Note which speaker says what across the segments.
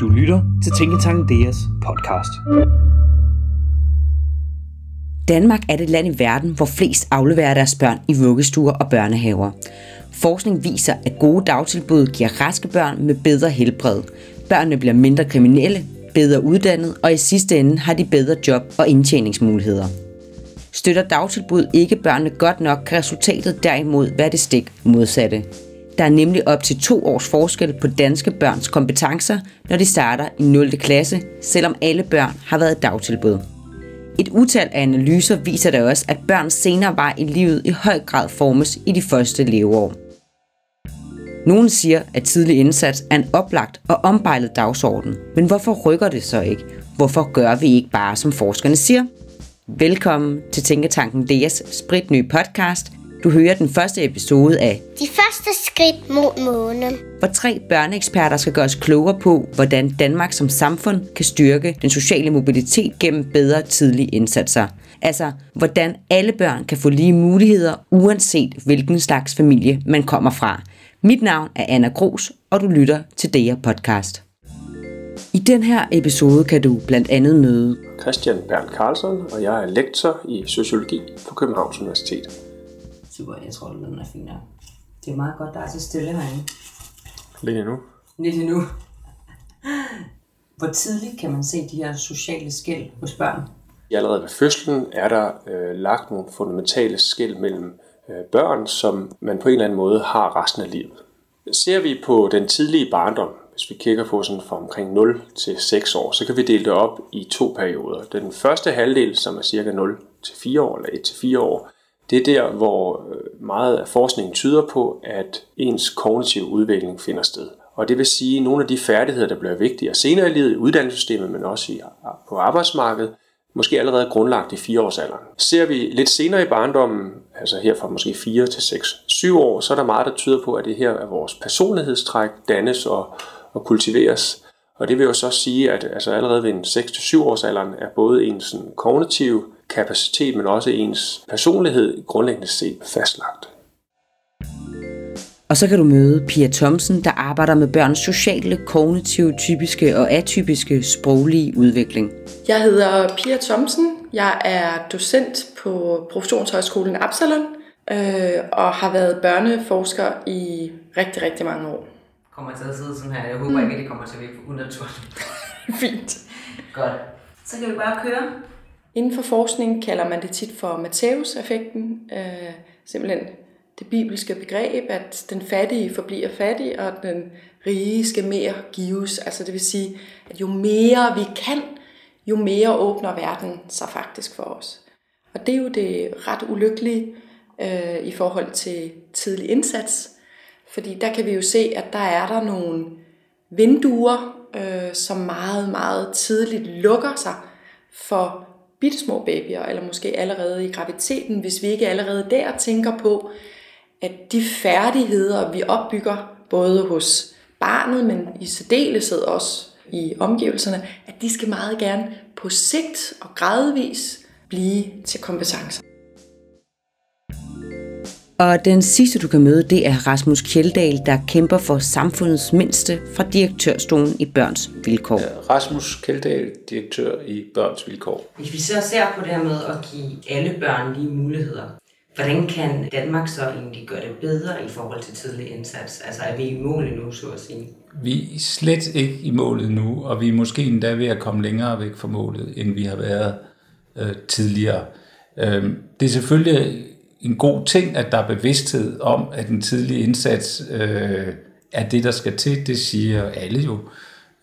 Speaker 1: Du lytter til Tænketanken DS podcast.
Speaker 2: Danmark er det land i verden, hvor flest afleverer deres børn i vuggestuer og børnehaver. Forskning viser, at gode dagtilbud giver raske børn med bedre helbred. Børnene bliver mindre kriminelle, bedre uddannet, og i sidste ende har de bedre job og indtjeningsmuligheder. Støtter dagtilbud ikke børnene godt nok, kan resultatet derimod være det stik modsatte. Der er nemlig op til to års forskel på danske børns kompetencer, når de starter i 0. klasse, selvom alle børn har været dagtilbud. Et utal af analyser viser da også, at børns senere vej i livet i høj grad formes i de første leveår. Nogle siger, at tidlig indsats er en oplagt og ombejlet dagsorden. Men hvorfor rykker det så ikke? Hvorfor gør vi ikke bare, som forskerne siger? Velkommen til Tænketanken DS spritnye podcast. Du hører den første episode af
Speaker 3: De første skridt mod månen.
Speaker 2: hvor tre børneeksperter skal gøre os klogere på, hvordan Danmark som samfund kan styrke den sociale mobilitet gennem bedre tidlige indsatser. Altså, hvordan alle børn kan få lige muligheder, uanset hvilken slags familie man kommer fra. Mit navn er Anna Gros, og du lytter til DR Podcast. I den her episode kan du blandt andet møde
Speaker 4: Christian Bernd Carlsen, og jeg er lektor i sociologi på Københavns Universitet.
Speaker 2: Super, jeg tror, den er fin nok. Det er meget godt, der er så stille herinde.
Speaker 4: Lidt endnu.
Speaker 2: Lidt endnu. Hvor tidligt kan man se de her sociale skæld hos børn?
Speaker 4: Allerede ved fødslen er der øh, lagt nogle fundamentale skæld mellem øh, børn, som man på en eller anden måde har resten af livet. Ser vi på den tidlige barndom, hvis vi kigger på sådan fra omkring 0 til 6 år, så kan vi dele det op i to perioder. Den første halvdel, som er cirka 0 til 4 år eller 1 til 4 år, det er der, hvor øh, meget af forskningen tyder på, at ens kognitive udvikling finder sted. Og det vil sige, at nogle af de færdigheder, der bliver vigtigere senere i livet i uddannelsessystemet, men også i, på arbejdsmarkedet, måske allerede grundlagt i fireårsalderen. Ser vi lidt senere i barndommen, altså her fra måske 4 til 6, 7 år, så er der meget, der tyder på, at det her er vores personlighedstræk dannes og, og kultiveres. Og det vil jo så sige, at altså allerede ved en 6-7 års alderen er både ens sådan, kognitive kapacitet, men også ens personlighed grundlæggende set fastlagt.
Speaker 2: Og så kan du møde Pia Thomsen, der arbejder med børns sociale, kognitive, typiske og atypiske sproglige udvikling.
Speaker 5: Jeg hedder Pia Thomsen. Jeg er docent på Professionshøjskolen Absalon øh, og har været børneforsker i rigtig, rigtig mange år.
Speaker 2: Kommer til at sidde sådan her. Jeg håber ikke, at det kommer til at virke unaturligt.
Speaker 5: Fint.
Speaker 2: Godt. Så kan vi bare køre.
Speaker 5: Inden for forskning kalder man det tit for Matthæus-effekten. Øh, simpelthen det bibelske begreb, at den fattige forbliver fattig, og den rige skal mere gives. Altså det vil sige, at jo mere vi kan, jo mere åbner verden sig faktisk for os. Og det er jo det ret ulykkelige øh, i forhold til tidlig indsats, fordi der kan vi jo se, at der er der nogle vinduer, øh, som meget, meget tidligt lukker sig for bittesmå babyer, eller måske allerede i graviteten, hvis vi ikke allerede der tænker på, at de færdigheder, vi opbygger, både hos barnet, men i særdeleshed også i omgivelserne, at de skal meget gerne på sigt og gradvis blive til kompetencer.
Speaker 2: Og den sidste, du kan møde, det er Rasmus Kjeldahl, der kæmper for samfundets mindste fra direktørstolen i Børns Vilkår.
Speaker 6: Rasmus Kjeldahl, direktør i Børns Vilkår.
Speaker 2: Hvis vi så ser på det her med at give alle børn lige muligheder, hvordan kan Danmark så egentlig gøre det bedre i forhold til tidlig indsats? Altså er vi i mål nu, så at sige?
Speaker 6: Vi er slet ikke i målet nu, og vi er måske endda ved at komme længere væk fra målet, end vi har været øh, tidligere. Øh, det er selvfølgelig en god ting, at der er bevidsthed om, at den tidlige indsats øh, er det, der skal til. Det siger alle jo.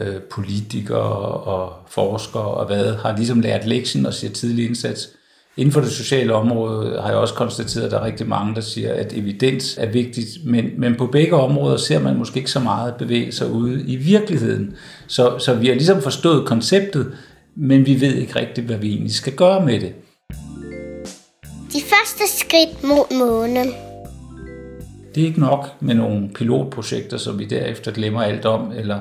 Speaker 6: Øh, politikere og forskere og hvad har ligesom lært lektien og siger tidlig indsats. Inden for det sociale område har jeg også konstateret, at der er rigtig mange, der siger, at evidens er vigtigt, men, men på begge områder ser man måske ikke så meget bevæge sig ude i virkeligheden. Så, så vi har ligesom forstået konceptet, men vi ved ikke rigtigt, hvad vi egentlig skal gøre med det.
Speaker 3: De første skridt mod månen.
Speaker 6: Det er ikke nok med nogle pilotprojekter, som vi derefter glemmer alt om, eller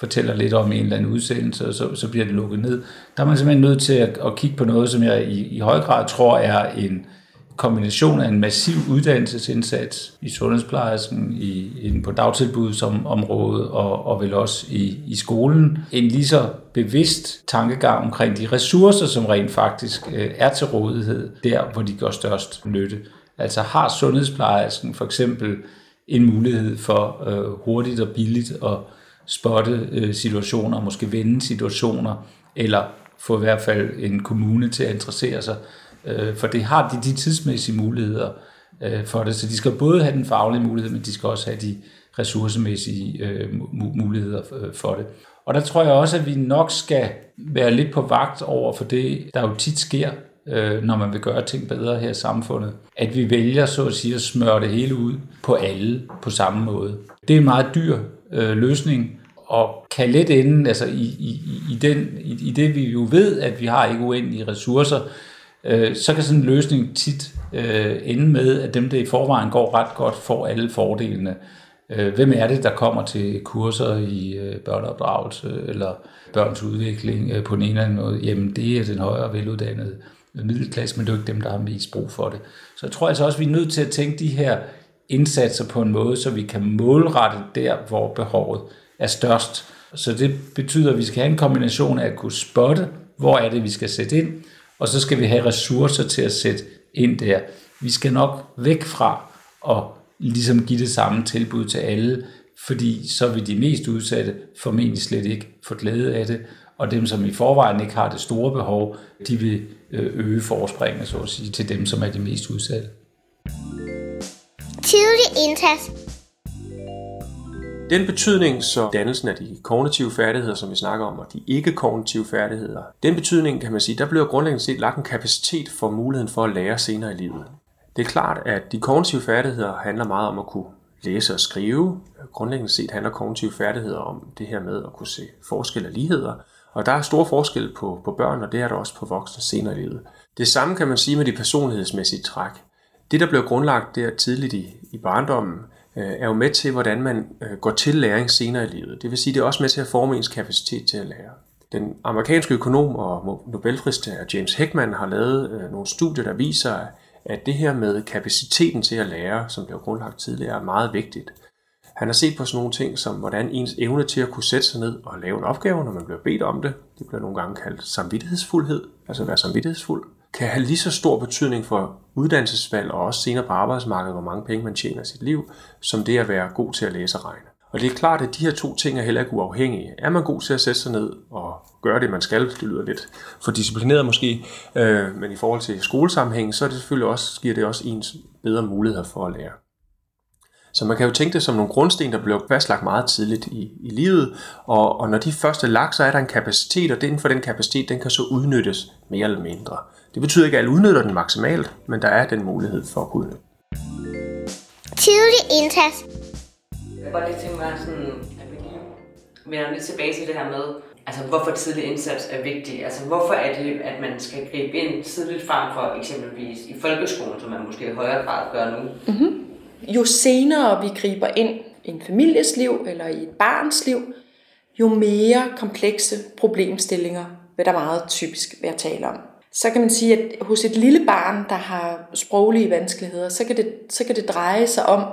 Speaker 6: fortæller lidt om en eller anden udsendelse, og så, så bliver det lukket ned. Der er man simpelthen nødt til at, at kigge på noget, som jeg i, i høj grad tror er en kombination af en massiv uddannelsesindsats i sundhedsplejersken, i, i på dagtilbudsområdet og, og vel også i, i skolen. En lige så bevidst tankegang omkring de ressourcer, som rent faktisk øh, er til rådighed, der hvor de gør størst nytte. Altså har sundhedsplejersken for eksempel en mulighed for øh, hurtigt og billigt at spotte øh, situationer, måske vende situationer, eller få i hvert fald en kommune til at interessere sig øh, for det har de de tidsmæssige muligheder øh, for det. Så de skal både have den faglige mulighed, men de skal også have de ressourcemæssige øh, muligheder øh, for det. Og der tror jeg også, at vi nok skal være lidt på vagt over for det, der jo tit sker, øh, når man vil gøre ting bedre her i samfundet. At vi vælger så at sige at smøre det hele ud på alle på samme måde. Det er en meget dyr øh, løsning, og kan let ende altså i, i, i, den, i, i det, vi jo ved, at vi har ikke uendelige ressourcer, øh, så kan sådan en løsning tit øh, ende med, at dem, der i forvejen går ret godt, får alle fordelene. Øh, hvem er det, der kommer til kurser i øh, børneopdragelse eller børns udvikling øh, på en eller anden måde? Jamen, det er den højere veluddannede middelklasse, men det er jo ikke dem, der har mest brug for det. Så jeg tror altså også, vi er nødt til at tænke de her indsatser på en måde, så vi kan målrette der, hvor behovet er størst. Så det betyder, at vi skal have en kombination af at kunne spotte, hvor er det, vi skal sætte ind, og så skal vi have ressourcer til at sætte ind der. Vi skal nok væk fra at ligesom give det samme tilbud til alle, fordi så vil de mest udsatte formentlig slet ikke få glæde af det, og dem, som i forvejen ikke har det store behov, de vil øh, øge forspringet, så at sige, til dem, som er de mest udsatte.
Speaker 3: Tidlig indsats
Speaker 4: den betydning, så dannelsen af de kognitive færdigheder, som vi snakker om, og de ikke-kognitive færdigheder, den betydning, kan man sige, der bliver grundlæggende set lagt en kapacitet for muligheden for at lære senere i livet. Det er klart, at de kognitive færdigheder handler meget om at kunne læse og skrive. Grundlæggende set handler kognitive færdigheder om det her med at kunne se forskel og ligheder. Og der er store forskel på, på børn, og det er der også på voksne senere i livet. Det samme kan man sige med de personlighedsmæssige træk. Det, der blev grundlagt der tidligt i, i barndommen, Øh, er jo med til, hvordan man øh, går til læring senere i livet. Det vil sige, det er også med til at forme ens kapacitet til at lære. Den amerikanske økonom og Nobelpristager James Heckman har lavet øh, nogle studier, der viser, at det her med kapaciteten til at lære, som blev grundlagt tidligere, er meget vigtigt. Han har set på sådan nogle ting som, hvordan ens evne til at kunne sætte sig ned og lave en opgave, når man bliver bedt om det, det bliver nogle gange kaldt samvittighedsfuldhed, altså at være samvittighedsfuld, kan have lige så stor betydning for uddannelsesvalg og også senere på arbejdsmarkedet, hvor mange penge man tjener i sit liv, som det at være god til at læse og regne. Og det er klart, at de her to ting er heller ikke uafhængige. Er man god til at sætte sig ned og gøre det, man skal, det lyder lidt for disciplineret måske, øh, men i forhold til skolesammenhæng, så er det selvfølgelig også, giver det også ens bedre muligheder for at lære. Så man kan jo tænke det som nogle grundsten, der bliver fastlagt meget tidligt i, i livet, og, og når de første er lagt, så er der en kapacitet, og den for den kapacitet, den kan så udnyttes mere eller mindre. Det betyder ikke, at alle udnytter den maksimalt, men der er den mulighed for at kunne udnytte.
Speaker 3: Tidlig indtas.
Speaker 2: Jeg godt lige tænke mig sådan, at vi lige vender lidt tilbage til det her med, altså hvorfor tidlig indsats er vigtig. Altså hvorfor er det, at man skal gribe ind tidligt frem for eksempelvis i folkeskolen, som man måske i højere grad gør nu?
Speaker 5: Mm-hmm. Jo senere vi griber ind i en families liv eller i et barns liv, jo mere komplekse problemstillinger vil der meget typisk være tale om så kan man sige, at hos et lille barn, der har sproglige vanskeligheder, så kan det, så kan det dreje sig om,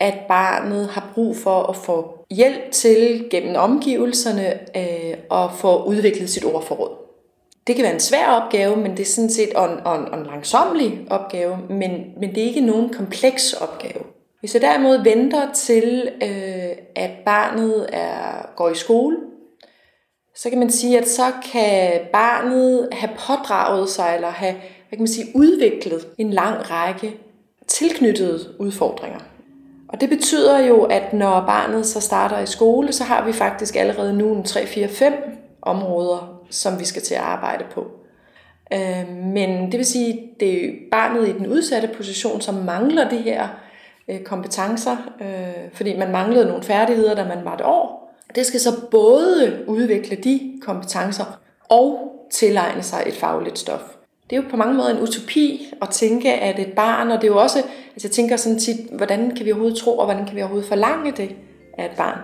Speaker 5: at barnet har brug for at få hjælp til gennem omgivelserne øh, og få udviklet sit ordforråd. Det kan være en svær opgave, men det er sådan set en, en, en langsomlig opgave, men, men det er ikke nogen kompleks opgave. Hvis jeg derimod venter til, øh, at barnet er, går i skole, så kan man sige, at så kan barnet have pådraget sig, eller have hvad kan man sige, udviklet en lang række tilknyttede udfordringer. Og det betyder jo, at når barnet så starter i skole, så har vi faktisk allerede nu en 3, 4, 5 områder, som vi skal til at arbejde på. Øh, men det vil sige, at det er barnet i den udsatte position, som mangler de her øh, kompetencer, øh, fordi man manglede nogle færdigheder, da man var et år. Det skal så både udvikle de kompetencer og tilegne sig et fagligt stof. Det er jo på mange måder en utopi at tænke, at et barn, og det er jo også, altså jeg tænker sådan tit, hvordan kan vi overhovedet tro, og hvordan kan vi overhovedet forlange det af et barn?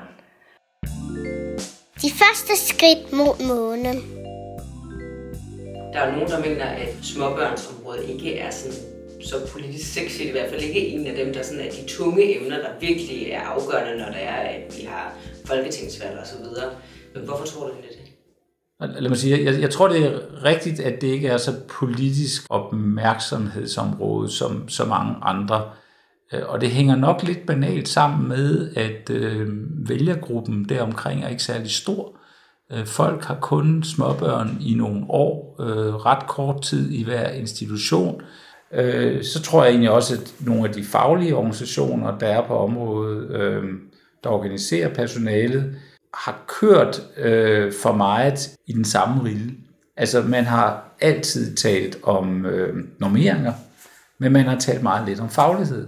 Speaker 3: De første skridt mod månen.
Speaker 2: Der er nogen, der mener, at småbørnsområdet ikke er sådan så politisk sexy, i hvert fald ikke en af dem, der sådan er de tunge emner, der virkelig er afgørende, når det er, at vi har folketingsvalg og så videre. Men hvorfor tror du det er?
Speaker 6: Lad mig sige, jeg, jeg tror, det er rigtigt, at det ikke er så politisk opmærksomhedsområde som så mange andre. Øh, og det hænger nok lidt banalt sammen med, at øh, vælgergruppen deromkring er ikke særlig stor. Øh, folk har kun småbørn i nogle år, øh, ret kort tid i hver institution. Øh, så tror jeg egentlig også, at nogle af de faglige organisationer, der er på området, øh, der organiserer personalet, har kørt øh, for meget i den samme rille. Altså man har altid talt om øh, normeringer, men man har talt meget lidt om faglighed.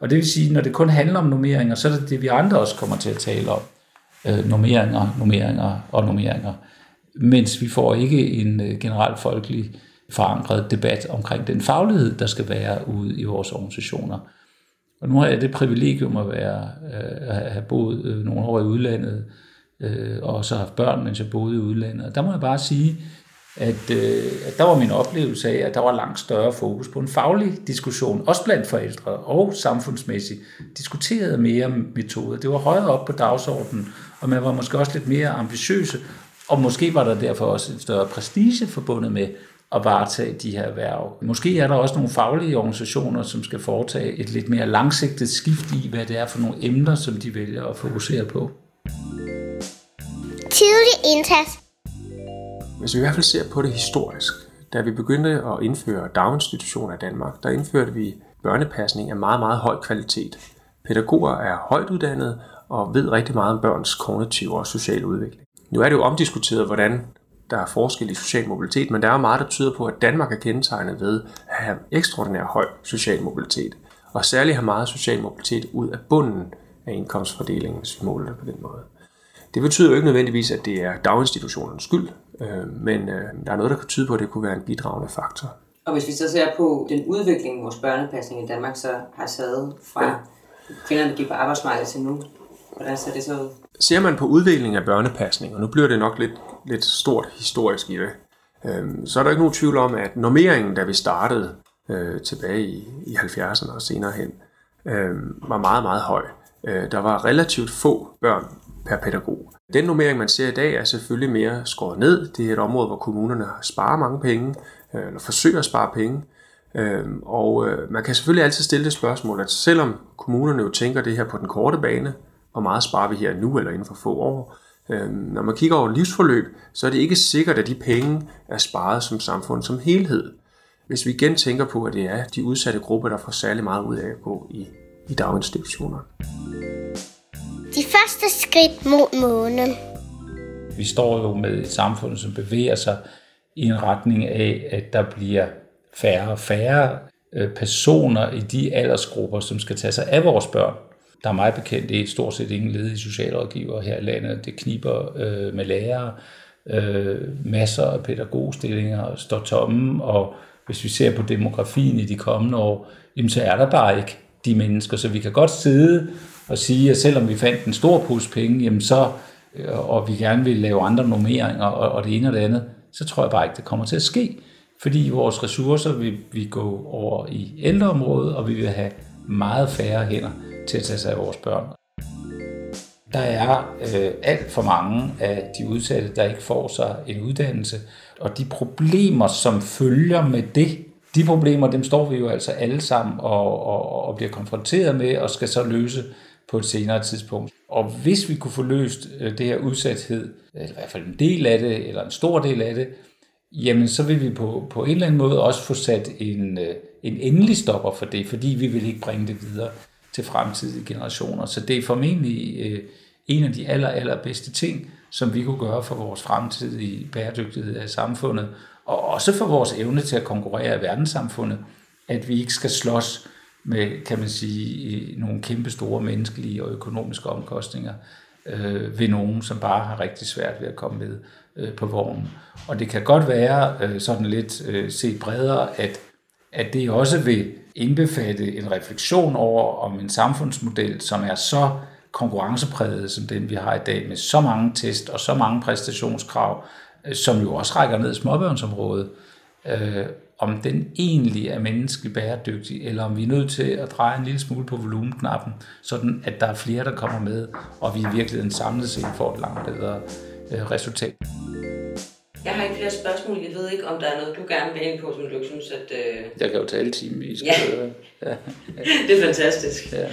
Speaker 6: Og det vil sige, når det kun handler om normeringer, så er det det, vi andre også kommer til at tale om. Øh, normeringer, normeringer og normeringer. Mens vi får ikke en øh, generelt folkelig forankret debat omkring den faglighed, der skal være ude i vores organisationer. Og nu har jeg det privilegium at, være, øh, at have boet øh, nogle år i udlandet, øh, og så haft børn, mens jeg boede i udlandet. Og der må jeg bare sige, at, øh, at der var min oplevelse af, at der var langt større fokus på en faglig diskussion, også blandt forældre og samfundsmæssigt, diskuterede mere metoder. Det var højere op på dagsordenen, og man var måske også lidt mere ambitiøse, og måske var der derfor også en større prestige forbundet med at varetage de her erhverv. Måske er der også nogle faglige organisationer, som skal foretage et lidt mere langsigtet skift i, hvad det er for nogle emner, som de vælger at fokusere på.
Speaker 3: Tidlig indtas.
Speaker 4: Hvis vi i hvert fald ser på det historisk, da vi begyndte at indføre daginstitutioner i Danmark, der indførte vi børnepasning af meget, meget høj kvalitet. Pædagoger er højt uddannede og ved rigtig meget om børns kognitive og sociale udvikling. Nu er det jo omdiskuteret, hvordan der er forskel i social mobilitet, men der er meget, der tyder på, at Danmark er kendetegnet ved at have ekstraordinær høj social mobilitet, og særligt have meget social mobilitet ud af bunden af indkomstfordelingen, hvis vi måler det på den måde. Det betyder jo ikke nødvendigvis, at det er daginstitutionens skyld, øh, men øh, der er noget, der kan tyde på, at det kunne være en bidragende faktor.
Speaker 2: Og hvis vi så ser på den udvikling, vores børnepasning i Danmark så har taget fra ja. kvinderne gik på arbejdsmarkedet til nu, hvordan ser det så ud?
Speaker 4: Ser man på udviklingen af børnepasning, og nu bliver det nok lidt, lidt stort historisk i det, øh, så er der ikke nogen tvivl om, at normeringen, da vi startede øh, tilbage i, i 70'erne og senere hen, øh, var meget, meget høj. Øh, der var relativt få børn per pædagog. Den normering, man ser i dag, er selvfølgelig mere skåret ned. Det er et område, hvor kommunerne sparer mange penge, øh, eller forsøger at spare penge. Øh, og øh, man kan selvfølgelig altid stille det spørgsmål, at selvom kommunerne jo tænker det her på den korte bane, hvor meget sparer vi her nu eller inden for få år, når man kigger over livsforløb, så er det ikke sikkert, at de penge er sparet som samfund som helhed. Hvis vi igen tænker på, at det er de udsatte grupper, der får særlig meget ud af at gå i, i daginstitutioner.
Speaker 3: De første skridt mod månen.
Speaker 6: Vi står jo med et samfund, som bevæger sig i en retning af, at der bliver færre og færre øh, personer i de aldersgrupper, som skal tage sig af vores børn. Der er meget bekendt, det er stort set ingen ledige socialrådgiver her i landet. Det kniber øh, med lærere. Øh, masser af pædagogstillinger står tomme, og hvis vi ser på demografien i de kommende år, jamen så er der bare ikke de mennesker. Så vi kan godt sidde og sige, at selvom vi fandt en stor pose penge, jamen så, øh, og vi gerne vil lave andre normeringer og, og det ene og det andet, så tror jeg bare ikke, det kommer til at ske. Fordi vores ressourcer vil vi gå over i ældreområdet, og vi vil have meget færre hænder til at tage sig af vores børn. Der er øh, alt for mange af de udsatte, der ikke får sig en uddannelse, og de problemer, som følger med det, de problemer, dem står vi jo altså alle sammen og, og, og bliver konfronteret med, og skal så løse på et senere tidspunkt. Og hvis vi kunne få løst øh, det her udsathed, eller i hvert fald en del af det, eller en stor del af det, jamen så vil vi på, på en eller anden måde også få sat en, øh, en endelig stopper for det, fordi vi vil ikke bringe det videre til fremtidige generationer. Så det er formentlig øh, en af de aller, aller bedste ting, som vi kunne gøre for vores fremtidige bæredygtighed af samfundet, og også for vores evne til at konkurrere i verdenssamfundet, at vi ikke skal slås med, kan man sige, øh, nogle kæmpe store menneskelige og økonomiske omkostninger øh, ved nogen, som bare har rigtig svært ved at komme med øh, på vognen. Og det kan godt være øh, sådan lidt øh, set bredere, at, at det også vil indbefatte en refleksion over, om en samfundsmodel, som er så konkurrencepræget som den, vi har i dag, med så mange test og så mange præstationskrav, øh, som jo også rækker ned i småbørnsområdet, øh, om den egentlig er menneskelig bæredygtig, eller om vi er nødt til at dreje en lille smule på volumenknappen, sådan at der er flere, der kommer med, og vi i virkeligheden samlet set får et langt bedre øh, resultat.
Speaker 2: Jeg har ikke flere spørgsmål. Jeg ved ikke, om der er noget, du gerne vil ind på, som du ikke synes, at... Øh...
Speaker 6: Jeg kan jo tale time i
Speaker 2: Ja.
Speaker 6: ja.
Speaker 2: det er fantastisk.
Speaker 6: ja.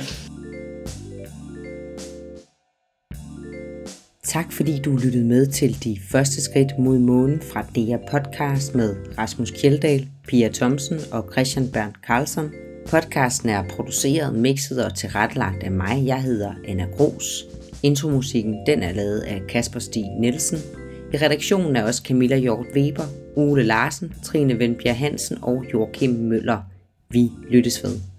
Speaker 2: Tak fordi du lyttede med til de første skridt mod månen fra DR Podcast med Rasmus Kjeldal, Pia Thomsen og Christian Bernd Carlson. Podcasten er produceret, mixet og tilrettelagt af mig. Jeg hedder Anna Gros. Intromusikken den er lavet af Kasper Stig Nielsen. I redaktionen er også Camilla Hjort Weber, Ole Larsen, Trine Vendbjerg Hansen og Joachim Møller. Vi lyttes ved.